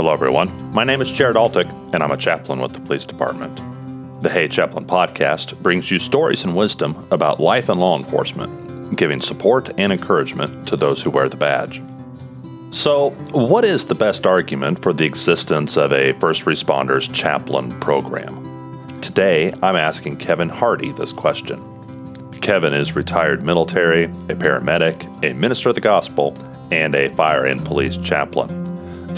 Hello, everyone. My name is Jared Altick, and I'm a chaplain with the police department. The Hey Chaplain podcast brings you stories and wisdom about life and law enforcement, giving support and encouragement to those who wear the badge. So, what is the best argument for the existence of a first responders chaplain program? Today, I'm asking Kevin Hardy this question. Kevin is retired military, a paramedic, a minister of the gospel, and a fire and police chaplain.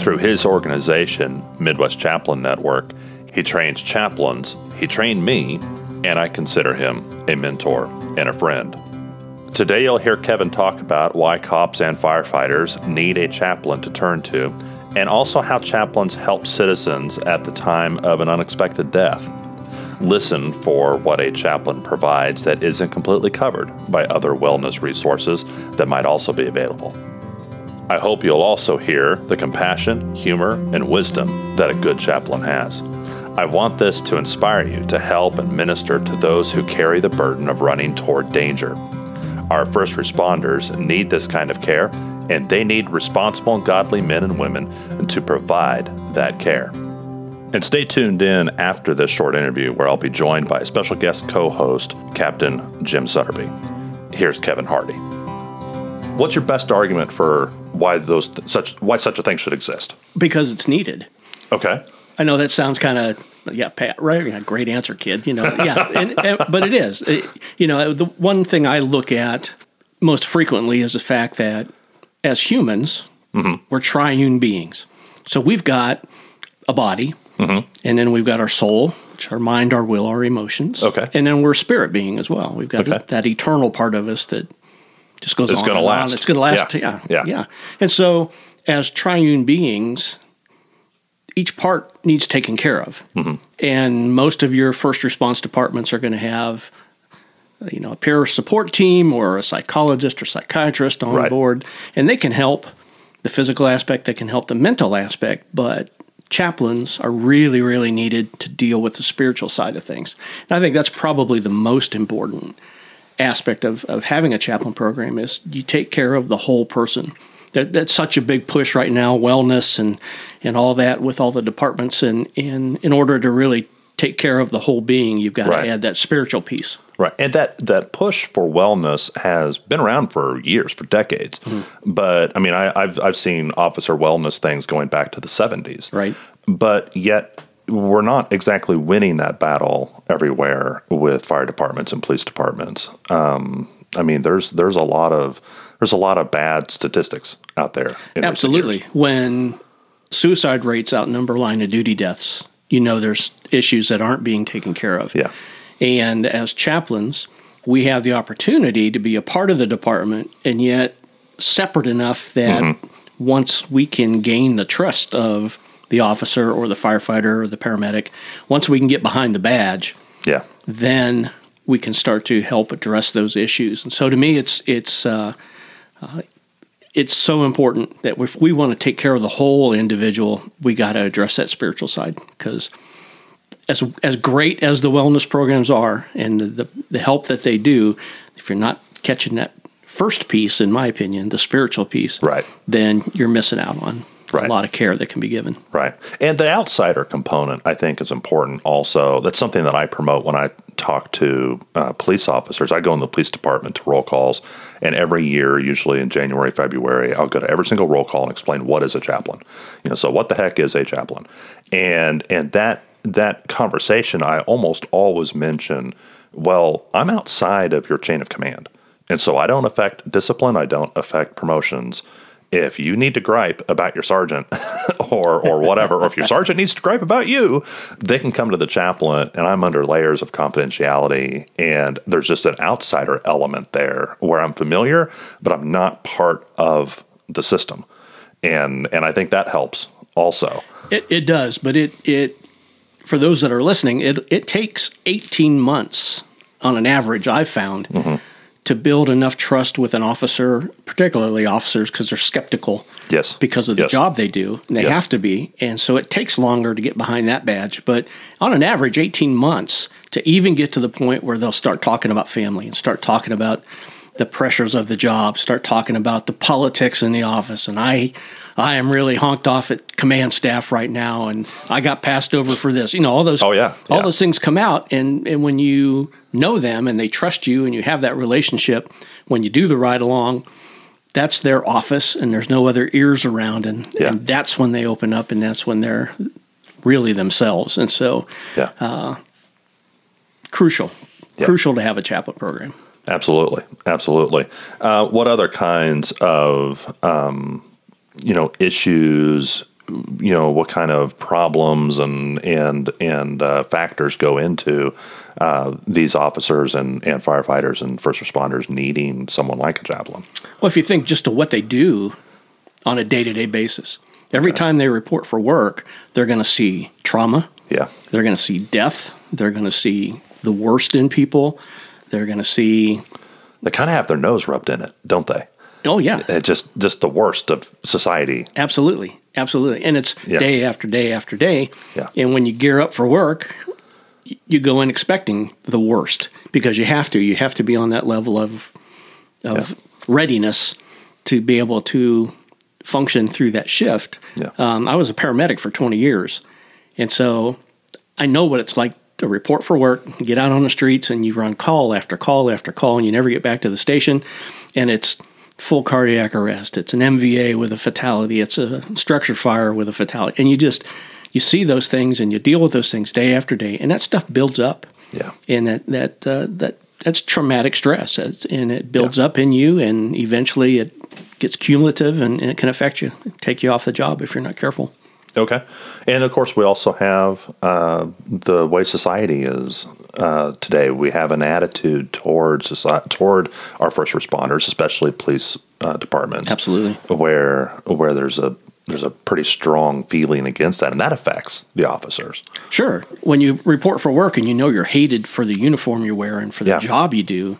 Through his organization, Midwest Chaplain Network, he trains chaplains, he trained me, and I consider him a mentor and a friend. Today, you'll hear Kevin talk about why cops and firefighters need a chaplain to turn to, and also how chaplains help citizens at the time of an unexpected death. Listen for what a chaplain provides that isn't completely covered by other wellness resources that might also be available. I hope you'll also hear the compassion, humor, and wisdom that a good chaplain has. I want this to inspire you to help and minister to those who carry the burden of running toward danger. Our first responders need this kind of care, and they need responsible and godly men and women to provide that care. And stay tuned in after this short interview where I'll be joined by a special guest co host, Captain Jim Sutterby. Here's Kevin Hardy. What's your best argument for why those such why such a thing should exist? Because it's needed. Okay. I know that sounds kind of yeah, Pat, right? Yeah, great answer, kid. You know, yeah, and, and, but it is. It, you know, the one thing I look at most frequently is the fact that as humans, mm-hmm. we're triune beings. So we've got a body, mm-hmm. and then we've got our soul, which our mind, our will, our emotions. Okay, and then we're a spirit being as well. We've got okay. that eternal part of us that just goes it's on. Going to last. On. It's going to last. Yeah. yeah, yeah, yeah. And so, as triune beings, each part needs taken care of. Mm-hmm. And most of your first response departments are going to have you know a peer support team or a psychologist or psychiatrist on right. board and they can help the physical aspect they can help the mental aspect but chaplains are really really needed to deal with the spiritual side of things and i think that's probably the most important aspect of, of having a chaplain program is you take care of the whole person that, that's such a big push right now, wellness and and all that with all the departments, and, and in order to really take care of the whole being, you've got right. to add that spiritual piece. Right, and that that push for wellness has been around for years, for decades. Mm-hmm. But I mean, I, have I've seen officer wellness things going back to the seventies. Right, but yet we're not exactly winning that battle everywhere with fire departments and police departments. Um, I mean, there's there's a lot of there's a lot of bad statistics out there. Absolutely. When suicide rates outnumber line of duty deaths, you know there's issues that aren't being taken care of. Yeah. And as chaplains, we have the opportunity to be a part of the department and yet separate enough that mm-hmm. once we can gain the trust of the officer or the firefighter or the paramedic, once we can get behind the badge, yeah, then we can start to help address those issues. And so to me, it's it's uh, uh, it's so important that if we want to take care of the whole individual, we got to address that spiritual side. Because as as great as the wellness programs are and the, the, the help that they do, if you're not catching that first piece, in my opinion, the spiritual piece, right, then you're missing out on right. a lot of care that can be given. Right. And the outsider component, I think, is important also. That's something that I promote when I talk to uh, police officers. I go in the police department to roll calls, and every year, usually in January, February, I'll go to every single roll call and explain what is a chaplain. You know, so what the heck is a chaplain? And and that that conversation, I almost always mention, well, I'm outside of your chain of command. And so I don't affect discipline, I don't affect promotions if you need to gripe about your sergeant or or whatever, or if your sergeant needs to gripe about you, they can come to the chaplain, and I'm under layers of confidentiality, and there's just an outsider element there where I'm familiar, but I'm not part of the system, and and I think that helps also. It, it does, but it it for those that are listening, it it takes 18 months on an average. I've found. Mm-hmm to build enough trust with an officer, particularly officers, because they're skeptical. Yes. Because of the yes. job they do. And they yes. have to be. And so it takes longer to get behind that badge. But on an average, 18 months to even get to the point where they'll start talking about family and start talking about the pressures of the job, start talking about the politics in the office, and I. I am really honked off at command staff right now, and I got passed over for this. You know, all those, Oh, yeah, all yeah. those things come out, and and when you know them and they trust you, and you have that relationship, when you do the ride along, that's their office, and there's no other ears around, and, Yeah. and that's when they open up, and that's when they're really themselves, and so Yeah. Uh, crucial, Yeah. crucial to have a chaplain program. Absolutely, absolutely. Uh, what other kinds of um, you know issues? You know what kind of problems and and and uh, factors go into uh, these officers and, and firefighters and first responders needing someone like a chaplain. Well, if you think just to what they do on a day to day basis, every time they report for work, they're going to see trauma, Yeah, they're going to see death, they're going to see the worst in people, they're going to see, they kind of have their nose rubbed in it, don't they? Oh, yeah, It just just the worst of society. absolutely, absolutely. And it's Yeah. day after day after day. Yeah. And when you gear up for work, you go in expecting the worst because you have to. You have to be on that level of of Yeah. readiness to be able to function through that shift. Yeah. Um, I was a paramedic for 20 years, and so I know what it's like to report for work, get out on the streets, and you run call after call after call, and you never get back to the station, and it's full cardiac arrest. It's an MVA with a fatality. It's a structure fire with a fatality, and you just you see those things and you deal with those things day after day, and that stuff builds up. Yeah, and that that uh, that that's traumatic stress, and it builds up in you, and eventually it gets cumulative, and, and it can affect you, take you off the job if you're not careful. Okay, and of course we also have uh, the way society is uh, today. We have an attitude toward society, toward our first responders, especially police uh, departments. Absolutely. where where there's a there's a pretty strong feeling against that, and that affects the officers. Sure, when you report for work and you know you're hated for the uniform you wear and for the Yeah. job you do,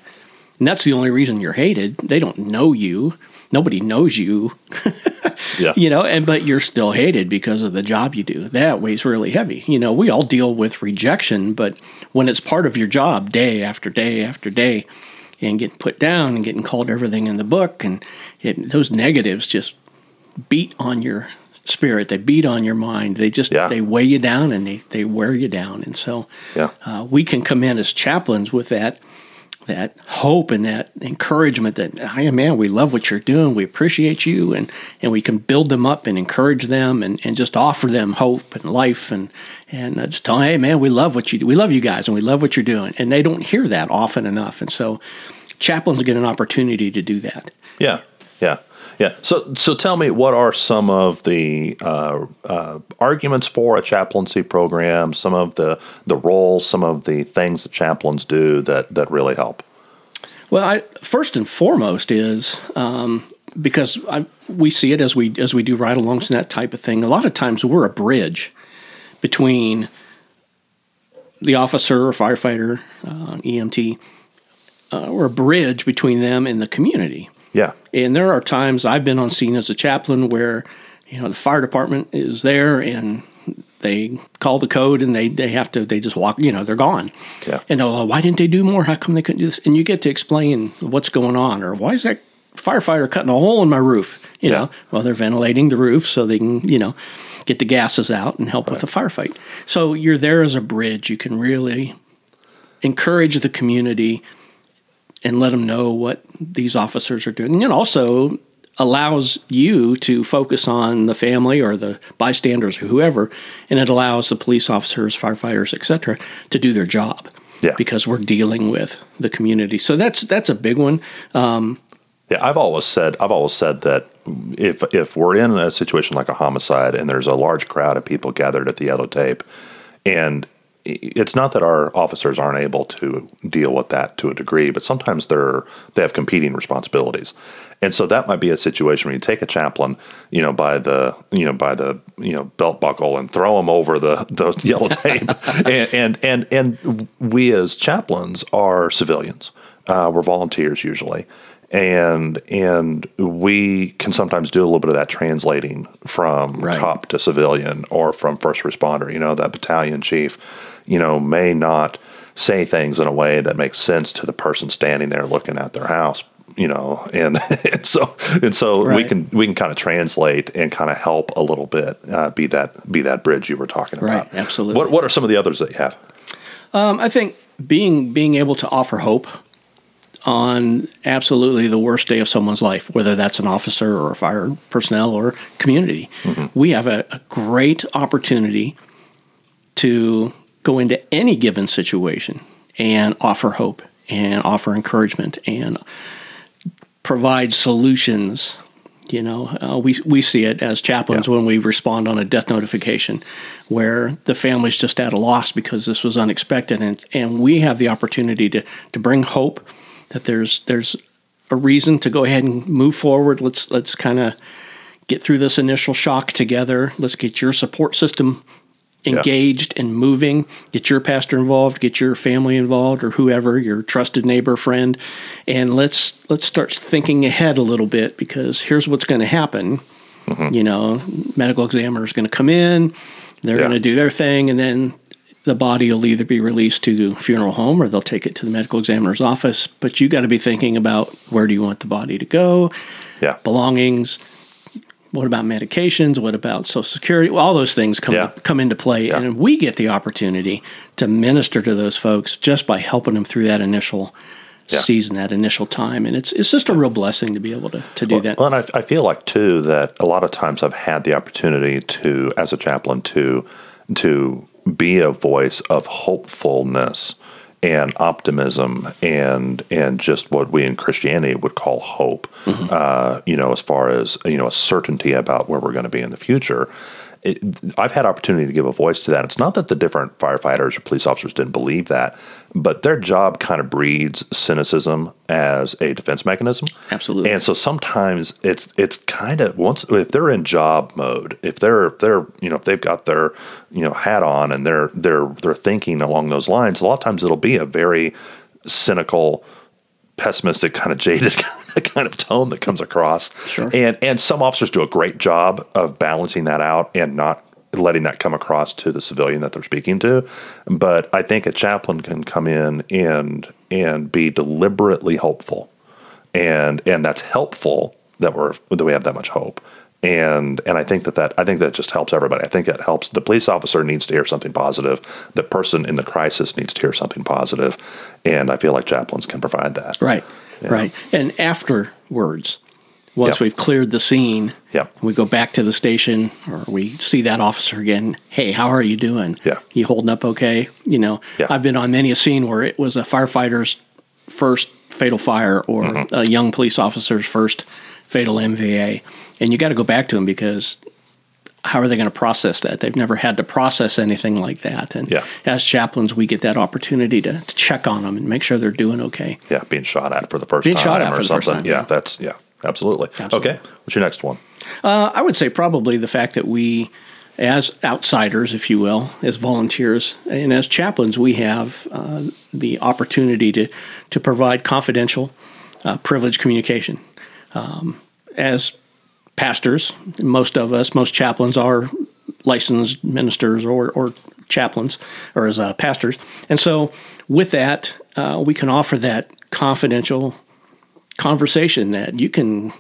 and that's the only reason you're hated. They don't know you. Nobody knows you. Yeah, you know and but you're still hated because of the job you do. That weighs really heavy. You know we all deal with rejection but when it's part of your job day after day after day and getting put down and getting called everything in the book and it, those negatives just beat on your spirit. They beat on your mind. They just Yeah. they weigh you down and they, they wear you down. And so Yeah. uh, we can come in as chaplains with that that hope and that encouragement that hey man we love what you're doing. We appreciate you and and we can build them up and encourage them and, and just offer them hope and life and and uh, just tell them hey man we love what you do. We love you guys and we love what you're doing. And they don't hear that often enough. And so chaplains get an opportunity to do that. Yeah, yeah, yeah. So so tell me, what are some of the uh, uh, arguments for a chaplaincy program? Some of the the roles, some of the things that chaplains do that that really help. Well, I, first and foremost is um, because I, we see it as we as we do ride-alongs and that type of thing. A lot of times we're a bridge between the officer or firefighter, uh, EMT. Uh, we're a bridge between them and the community. Yeah, And there are times I've been on scene as a chaplain where, you know, the fire department is there and they call the code and they, they have to, they just walk, you know, they're gone. Yeah. And oh, why didn't they do more? How come they couldn't do this? And you get to explain what's going on or why is that firefighter cutting a hole in my roof? You Yeah. know, well, they're ventilating the roof so they can, you know, get the gases out and help with the firefight. So you're there as a bridge. You can really encourage the community and let them know what these officers are doing. And it also allows you to focus on the family or the bystanders or whoever, and it allows the police officers, firefighters, etc., to do their job. Yeah. Because we're dealing with the community. So that's that's a big one. Um, Yeah, I've always said I've always said that if if we're in a situation like a homicide and there's a large crowd of people gathered at the yellow tape, and it's not that our officers aren't able to deal with that to a degree, but sometimes they're they have competing responsibilities, and so that might be a situation where you take a chaplain, you know, by the you know by the you know belt buckle and throw him over the the yellow tape, and, and and and we as chaplains are civilians, uh, we're volunteers usually, and and we can sometimes do a little bit of that translating from Right. cop to civilian or from first responder. You know, that battalion chief, you know, may not say things in a way that makes sense to the person standing there looking at their house, you know, and, and so and so we can we can kind of translate and kind of help a little bit, uh, be that be that bridge you were talking about. Right, absolutely. What what are some of the others that you have? Um, I think being being able to offer hope on absolutely the worst day of someone's life, whether that's an officer or a fire personnel or community, we have a, a great opportunity to go into any given situation and offer hope and offer encouragement and provide solutions. You know, uh, we we see it as chaplains Yeah. when we respond on a death notification, where the family's just at a loss because this was unexpected, and and we have the opportunity to to bring hope that there's there's a reason to go ahead and move forward. Let's let's kind of get through this initial shock together. Let's get your support system engaged and moving. Get your pastor involved. Get your family involved, or whoever your trusted neighbor, friend, and let's let's start thinking ahead a little bit because here's what's going to happen. Mm-hmm. You know, medical examiner is going to come in. They're Yeah. going to do their thing, and then the body will either be released to funeral home or they'll take it to the medical examiner's office. But you got to be thinking about where do you want the body to go, Yeah, belongings. What about medications? What about Social Security? Well, all those things come Yeah. come into play, Yeah. and we get the opportunity to minister to those folks just by helping them through that initial Yeah. season, that initial time, and it's it's just a real blessing to be able to to do that. Well, and I, I feel like too that a lot of times I've had the opportunity to, as a chaplain, to to be a voice of hopefulness and optimism and and just what we in Christianity would call hope. Uh, you know, as far as you know, a certainty about where we're going to be in the future. It, I've had opportunity to give a voice to that. It's not that the different firefighters or police officers didn't believe that, but their job kind of breeds cynicism as a defense mechanism. Absolutely. And so sometimes it's it's kind of once if they're in job mode, if they're if they're you know if they've got their you know hat on and they're they're they're thinking along those lines, a lot of times it'll be a very cynical, pessimistic, kind of jaded kind of tone that comes across. Sure. And and some officers do a great job of balancing that out and not letting that come across to the civilian that they're speaking to. But I think a chaplain can come in and and be deliberately hopeful and and that's helpful that we're that we have that much hope and and I think that that I think that just helps everybody. I think that helps. The police officer needs to hear something positive. The person in the crisis needs to hear something positive, and I feel like chaplains can provide that. Right, right. And afterwards, once Yeah. we've cleared the scene, Yeah. we go back to the station or we see that officer again. Hey, how are you doing? Yeah. You holding up okay? You know, Yeah. I've been on many a scene where it was a firefighter's first fatal fire or Mm-hmm. a young police officer's first fatal MVA. And you got to go back to them because how are they going to process that? They've never had to process anything like that. And Yeah. as chaplains, we get that opportunity to, to check on them and make sure they're doing okay. Yeah, being shot at for the first Being time shot at or for the first something. time, yeah, yeah. that's yeah, absolutely. Absolutely. Okay, what's your next one? Uh, I would say probably the fact that we, as outsiders, if you will, as volunteers and as chaplains, we have uh, the opportunity to to provide confidential, uh, privileged communication. Um, as pastors, most of us, most chaplains are licensed ministers or, or chaplains or as uh, pastors, and so with that, uh, we can offer that confidential conversation that you can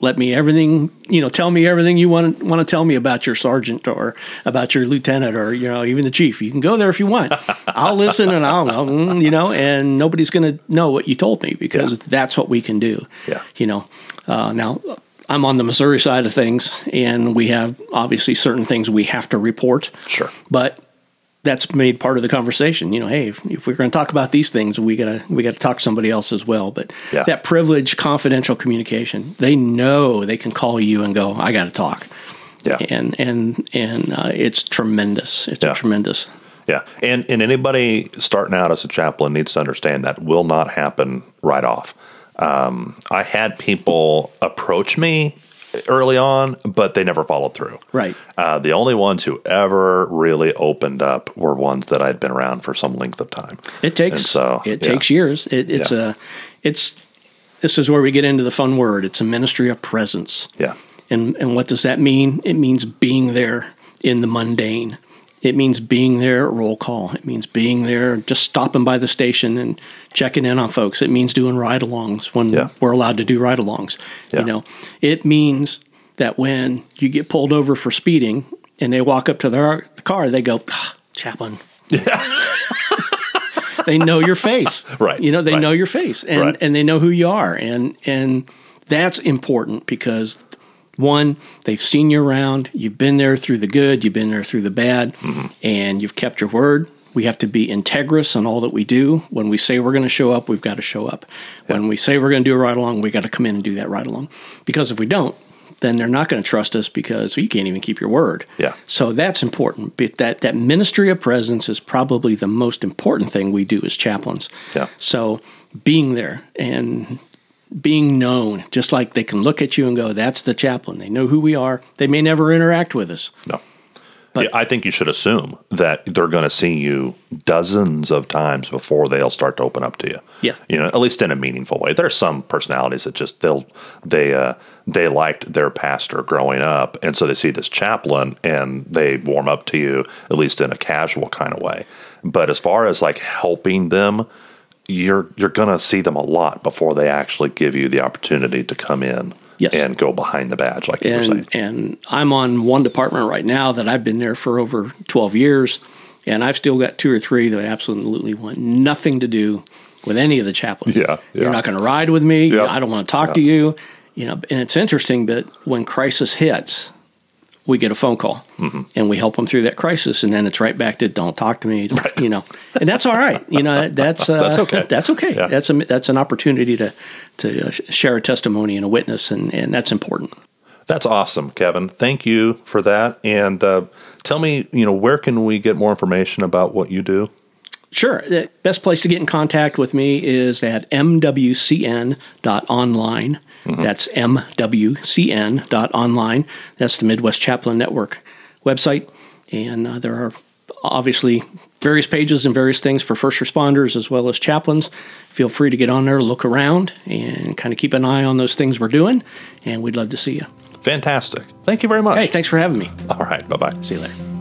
let me everything you know tell me everything you want to want to tell me about your sergeant or about your lieutenant or you know even the chief you can go there if you want i'll listen and i'll know mm, you know and nobody's going to know what you told me because Yeah. that's what we can do Yeah. you know uh, now i'm on the missouri side of things and we have obviously certain things we have to report Sure. but that's made part of the conversation. You know, hey, if, if we're going to talk about these things, we gotta we gotta talk to somebody else as well. But Yeah. that privileged, confidential communication, they know they can call you and go, I got to talk. Yeah. and and and uh, it's tremendous. It's Yeah. tremendous. Yeah, and and anybody starting out as a chaplain needs to understand that will not happen right off. Um, I had people approach me early on, but they never followed through. Right. Uh, the only ones who ever really opened up were ones that I'd been around for some length of time. It takes And so, it yeah. takes years. It, it's Yeah. a it's this is where we get into the fun word. It's a ministry of presence. Yeah, And and what does that mean? It means being there in the mundane, It means being there at roll call. It means being there, just stopping by the station and checking in on folks. It means doing ride alongs when Yeah. we're allowed to do ride alongs. Yeah. You know, it means that when you get pulled over for speeding and they walk up to their car, they go, ah, Chaplain. they know your face. Right, You know, they right. know your face and, Right. and they know who you are. And, and that's important because one, they've seen you around, you've been there through the good, you've been there through the bad, Mm-hmm. and you've kept your word. We have to be integrous on all that we do. When we say we're going to show up, we've got to show up. When we say we're going to do a ride along, we got to come in and do that ride along. Because if we don't, then they're not going to trust us because you can't even keep your word. Yeah. So that's important. But that that ministry of presence is probably the most important thing we do as chaplains. Yeah. So being there and being known, just like they can look at you and go, "That's the chaplain." They know who we are. They may never interact with us. No. Yeah, I think you should assume that they're going to see you dozens of times before they'll start to open up to you. Yeah. you know, at least in a meaningful way. There's some personalities that just they'll they uh, they liked their pastor growing up, and so they see this chaplain and they warm up to you at least in a casual kind of way. But as far as like helping them, you're you're going to see them a lot before they actually give you the opportunity to come in Yes. and go behind the badge, like you were saying. and and I'm on one department right now that I've been there for over 12 years, and I've still got two or three that absolutely want nothing to do with any of the chaplains. Yeah, yeah. You're not going to ride with me. Yep. I don't want to talk to you. You know, and it's interesting, but when crisis hits, we get a phone call Mm-hmm. and we help them through that crisis, and then it's right back to don't talk to me. You know, and that's all right. You know, that's uh, That's okay. That's okay. Yeah. That's a that's an opportunity to to uh, share a testimony and a witness, and and that's important. That's awesome, Kevin. Thank you for that. And uh, tell me, you know, where can we get more information about what you do? Sure. The best place to get in contact with me is at mwcn.online. That's mwcn.online. That's the Midwest Chaplain Network website. And uh, there are obviously various pages and various things for first responders as well as chaplains. Feel free to get on there, look around, and kind of keep an eye on those things we're doing. And we'd love to see you. Fantastic. Thank you very much. Hey, thanks for having me. All right. Bye bye. See you later.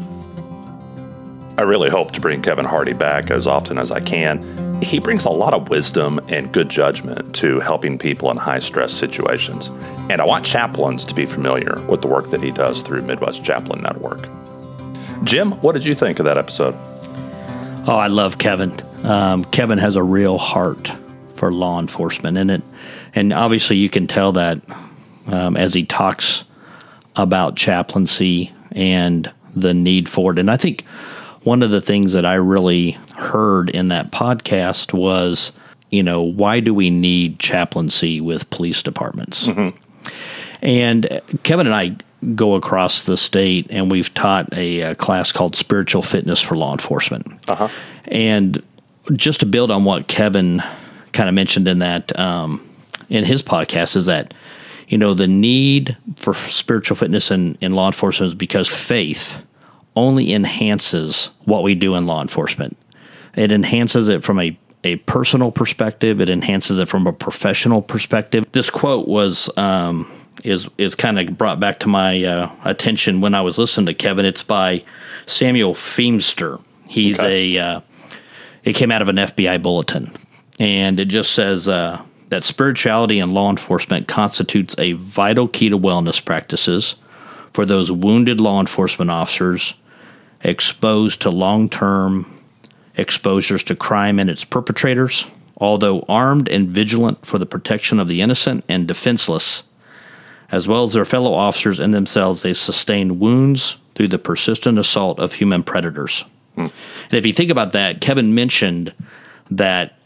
I really hope to bring Kevin Hardy back as often as I can. He brings a lot of wisdom and good judgment to helping people in high stress situations. And I want chaplains to be familiar with the work that he does through Midwest Chaplain Network. Jim, what did you think of that episode? Oh, I love Kevin. Um, Kevin has a real heart for law enforcement, and it, and obviously you can tell that um, as he talks about chaplaincy and the need for it. And I think one of the things that I really heard in that podcast was, you know, why do we need chaplaincy with police departments? And Kevin and I go across the state, and we've taught a, uh class called Spiritual Fitness for Law Enforcement. Uh-huh. And just to build on what Kevin kind of mentioned in that um, in his podcast is that you know the need for spiritual fitness in, in law enforcement is because faith only enhances what we do in law enforcement. It enhances it from a a personal perspective. It enhances it from a professional perspective. This quote was um, is is kind of brought back to my uh, attention when I was listening to Kevin. It's by Samuel Feemster. He's Okay. a uh, it came out of an FBI bulletin, and it just says uh, that spirituality in law enforcement constitutes a vital key to wellness practices for those wounded law enforcement officers exposed to long term exposures to crime and its perpetrators. Although armed and vigilant for the protection of the innocent and defenseless, as well as their fellow officers and themselves, they sustain wounds through the persistent assault of human predators. And if you think about that, Kevin mentioned that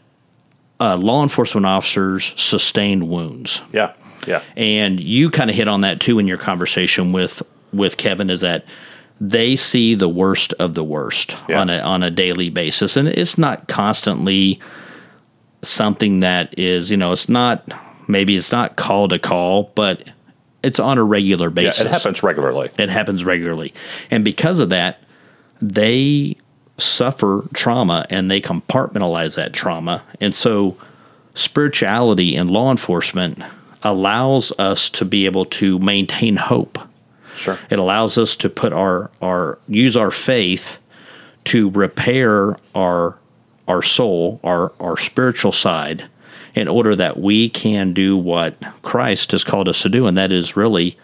uh, law enforcement officers sustain wounds, Yeah. Yeah. and you kind of hit on that too in your conversation with with Kevin. Is that they see the worst of the worst Yeah. on a on a daily basis, and it's not constantly something that is you know it's not maybe it's not call to call, but it's on a regular Yeah. basis. It happens regularly. It happens regularly. And because of that, they suffer trauma and they compartmentalize that trauma. And so spirituality in law enforcement allows us to be able to maintain hope. Sure. It allows us to put our our use our faith to repair our our soul, our our spiritual side, in order that we can do what Christ has called us to do, and that is really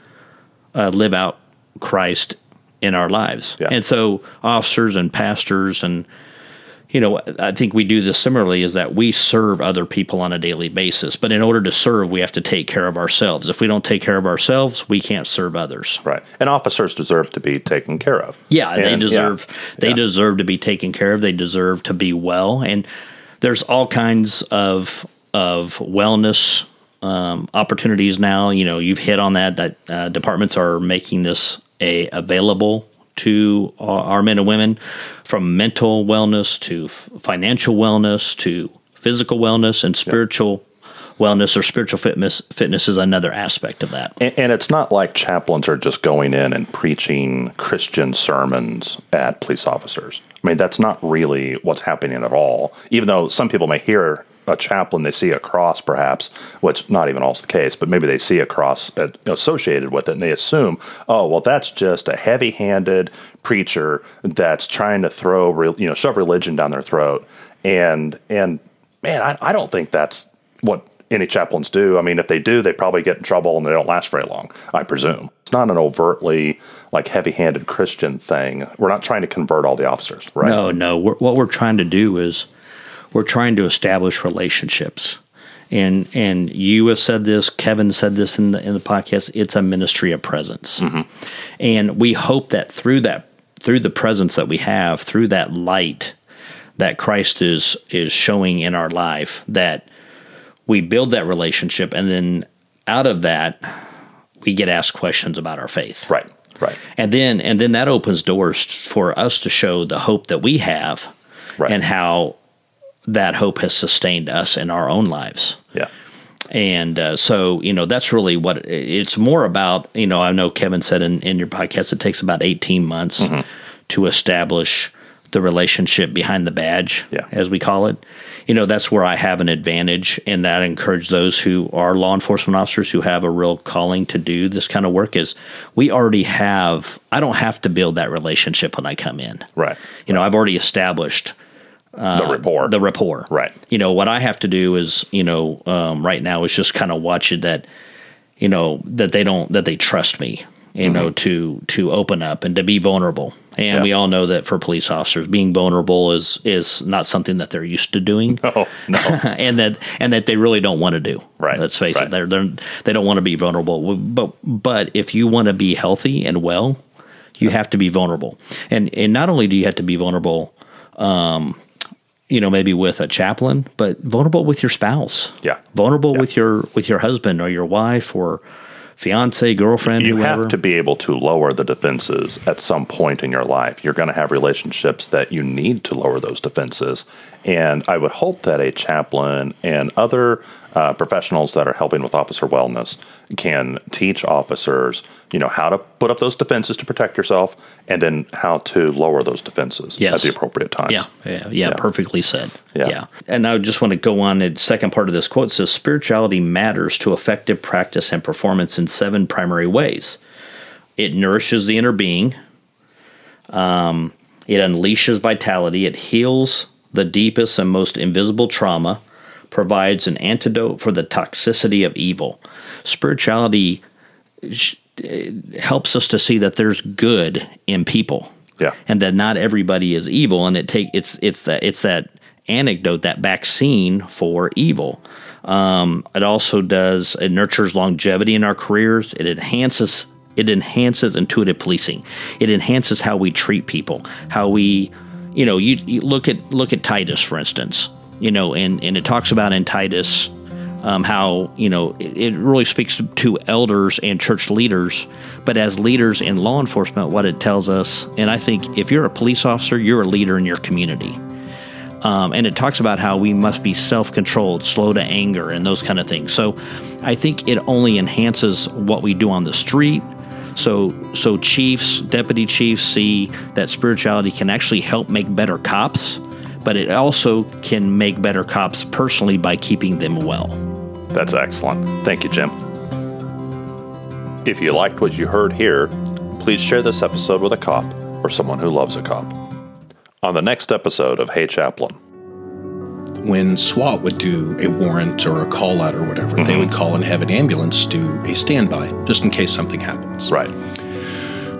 uh, live out Christ in our lives. Yeah. And so, officers and pastors and you know, I think we do this similarly is that we serve other people on a daily basis. But in order to serve, we have to take care of ourselves. If we don't take care of ourselves, we can't serve others. Right. And officers deserve to be taken care of. Yeah, they deserve yeah. they Yeah. deserve to be taken care of. They deserve to be well. And there's all kinds of of wellness um, opportunities now. You know, you've hit on that. That uh, departments are making this a available to our our men and women, from mental wellness to financial wellness to physical wellness and spiritual wellness or spiritual fitness. Fitness is another aspect of that. And, and it's not like chaplains are just going in and preaching Christian sermons at police officers. I mean, that's not really what's happening at all. Even though some people may hear a chaplain, they see a cross perhaps, which not even always the case, but maybe they see a cross associated with it and they assume, oh, well, that's just a heavy handed preacher that's trying to throw, you know, shove religion down their throat. And, and man, I, I don't think that's what any chaplains do. I mean, if they do, they probably get in trouble and they don't last very long, I presume. It's not an overtly like heavy handed Christian thing. We're not trying to convert all the officers, right? No, no. We're, what we're trying to do is we're trying to establish relationships. And and you have said this, Kevin said this in the in the podcast. It's a ministry of presence, mm-hmm. and we hope that through that through the presence that we have, through that light that Christ is is showing in our life, that we build that relationship, and then out of that, we get asked questions about our faith Right, right. and then and then that opens doors for us to show the hope that we have Right. and how that hope has sustained us in our own lives Yeah. and uh, so you know that's really what it's more about you know i know kevin said in, in your podcast it takes about 18 months Mm-hmm. to establish the relationship behind the badge Yeah. as we call it you know that's where i have an advantage and that I encourage those who are law enforcement officers who have a real calling to do this kind of work is we already have i don't have to build that relationship when i come in Right. you know i've already established the rapport. the rapport. Right. You know, what I have to do is, you know, um, right now is just kind of watch it that, you know, that they don't that they trust me, you know, to to open up and to be vulnerable. And. Yeah. we all know that for police officers, being vulnerable is is not something that they're used to doing. oh, no. and that and that they really don't want to do. Right, Let's face right. it. They're, they're they don't want to be vulnerable. But but if you want to be healthy and well, you have to be vulnerable. And and not only do you have to be vulnerable, um, you know, maybe with a chaplain, but vulnerable with your spouse. Yeah. Vulnerable Yeah. with your with your husband or your wife or fiance, girlfriend, you whoever. have to be able to lower the defenses at some point in your life. You're going to have relationships that you need to lower those defenses. And I would hope that a chaplain and other uh, professionals that are helping with officer wellness can teach officers, you know, how to put up those defenses to protect yourself and then how to lower those defenses Yes. at the appropriate time. Yeah, yeah, yeah, perfectly said. Yeah. And I just want to go on. The second part of this quote says spirituality matters to effective practice and performance in seven primary ways. It nourishes the inner being. Um, it unleashes vitality. It heals the deepest and most invisible trauma. Provides an antidote for the toxicity of evil. Spirituality eh, helps us to see that there's good in people. Yeah. and that not everybody is evil and it take it's it's that it's that anecdote that vaccine for evil. Um, it also does it nurtures longevity in our careers. It enhances it enhances intuitive policing. It enhances how we treat people how we you know you, you look at look at titus for instance you know and and it talks about in titus um, how you know it, it really speaks to elders and church leaders but as leaders in law enforcement what it tells us and i think if you're a police officer you're a leader in your community. Um, and it talks about how we must be self-controlled slow to anger and those kind of things. So i think it only enhances what we do on the street. So so chiefs deputy chiefs see that spirituality can actually help make better cops but it also can make better cops personally by keeping them well That's excellent. Thank you, Jim. If you liked what you heard here, please share this episode with a cop or someone who loves a cop. on the next episode of Hey Chaplain. When SWAT would do a warrant or a call out or whatever, they mm-hmm. would call and have an ambulance do a standby just in case something happens. Right.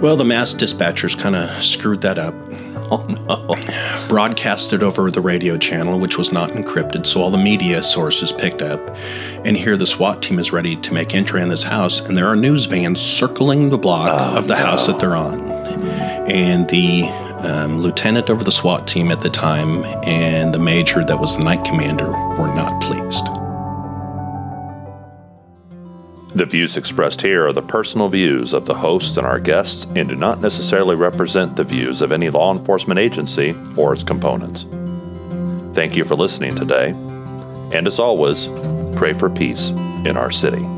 Well, the mass dispatchers kind of screwed that up. Oh, no. Broadcasted over the radio channel, which was not encrypted, so all the media sources picked up. And here the SWAT team is ready to make entry in this house, and there are news vans circling the block of the house that they're on. And the um, lieutenant over the SWAT team at the time and the major that was the night commander were not pleased. The views expressed here are the personal views of the hosts and our guests and do not necessarily represent the views of any law enforcement agency or its components. Thank you for listening today, and as always, pray for peace in our city.